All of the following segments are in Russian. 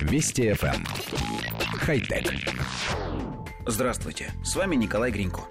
Вести FM. Эм. Хай-тек. Здравствуйте, с вами Николай Гринько.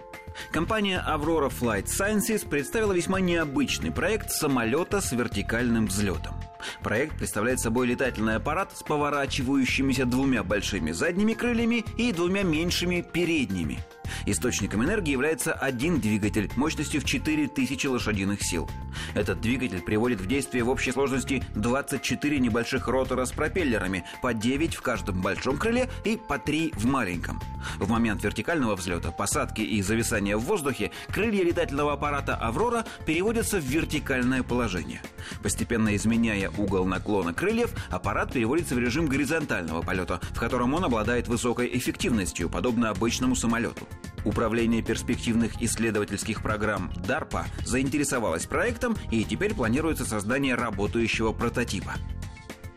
Компания Aurora Flight Sciences представила весьма необычный проект самолета с вертикальным взлетом. Проект представляет собой летательный аппарат с поворачивающимися двумя большими задними крыльями и двумя меньшими передними – Источником энергии является один двигатель мощностью в 4000 лошадиных сил. Этот двигатель приводит в действие в общей сложности 24 небольших ротора с пропеллерами, по 9 в каждом большом крыле и по 3 в маленьком. В момент вертикального взлета, посадки и зависания в воздухе крылья летательного аппарата «Аврора» переводятся в вертикальное положение. Постепенно изменяя угол наклона крыльев, аппарат переводится в режим горизонтального полета, в котором он обладает высокой эффективностью, подобно обычному самолету. Управление перспективных исследовательских программ DARPA заинтересовалось проектом и теперь планируется создание работающего прототипа.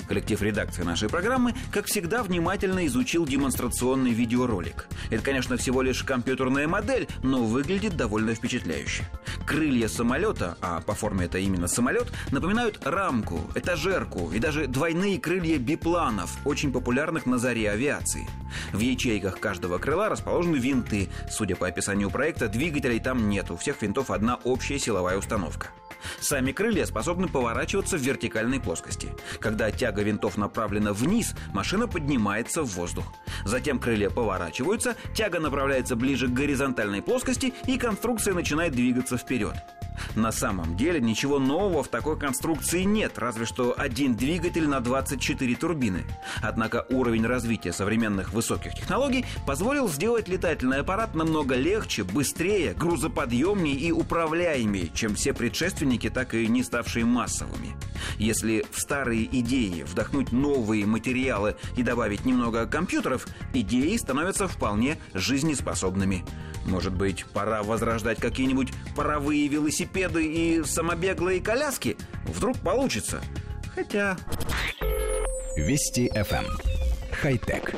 Коллектив редакции нашей программы, как всегда, внимательно изучил демонстрационный видеоролик. Это, конечно, всего лишь компьютерная модель, но выглядит довольно впечатляюще. Крылья самолета, а по форме это именно самолет, напоминают рамку, этажерку и даже двойные крылья бипланов, очень популярных на заре авиации. В ячейках каждого крыла расположены винты. Судя по описанию проекта, двигателей там нет. У всех винтов одна общая силовая установка. Сами крылья способны поворачиваться в вертикальной плоскости. Когда тяга винтов направлена вниз, машина поднимается в воздух. Затем крылья поворачиваются, тяга направляется ближе к горизонтальной плоскости, и конструкция начинает двигаться вперед. На самом деле ничего нового в такой конструкции нет, разве что один двигатель на 24 турбины. Однако уровень развития современных высоких технологий позволил сделать летательный аппарат намного легче, быстрее, грузоподъемнее и управляемее, чем все предшественники, так и не ставшие массовыми. Если в старые идеи вдохнуть новые материалы и добавить немного компьютеров, идеи становятся вполне жизнеспособными. Может быть, пора возрождать какие-нибудь паровые велосипеды и самобеглые коляски? Вдруг получится. Хотя... Вести FM. Эм. Хай-тек.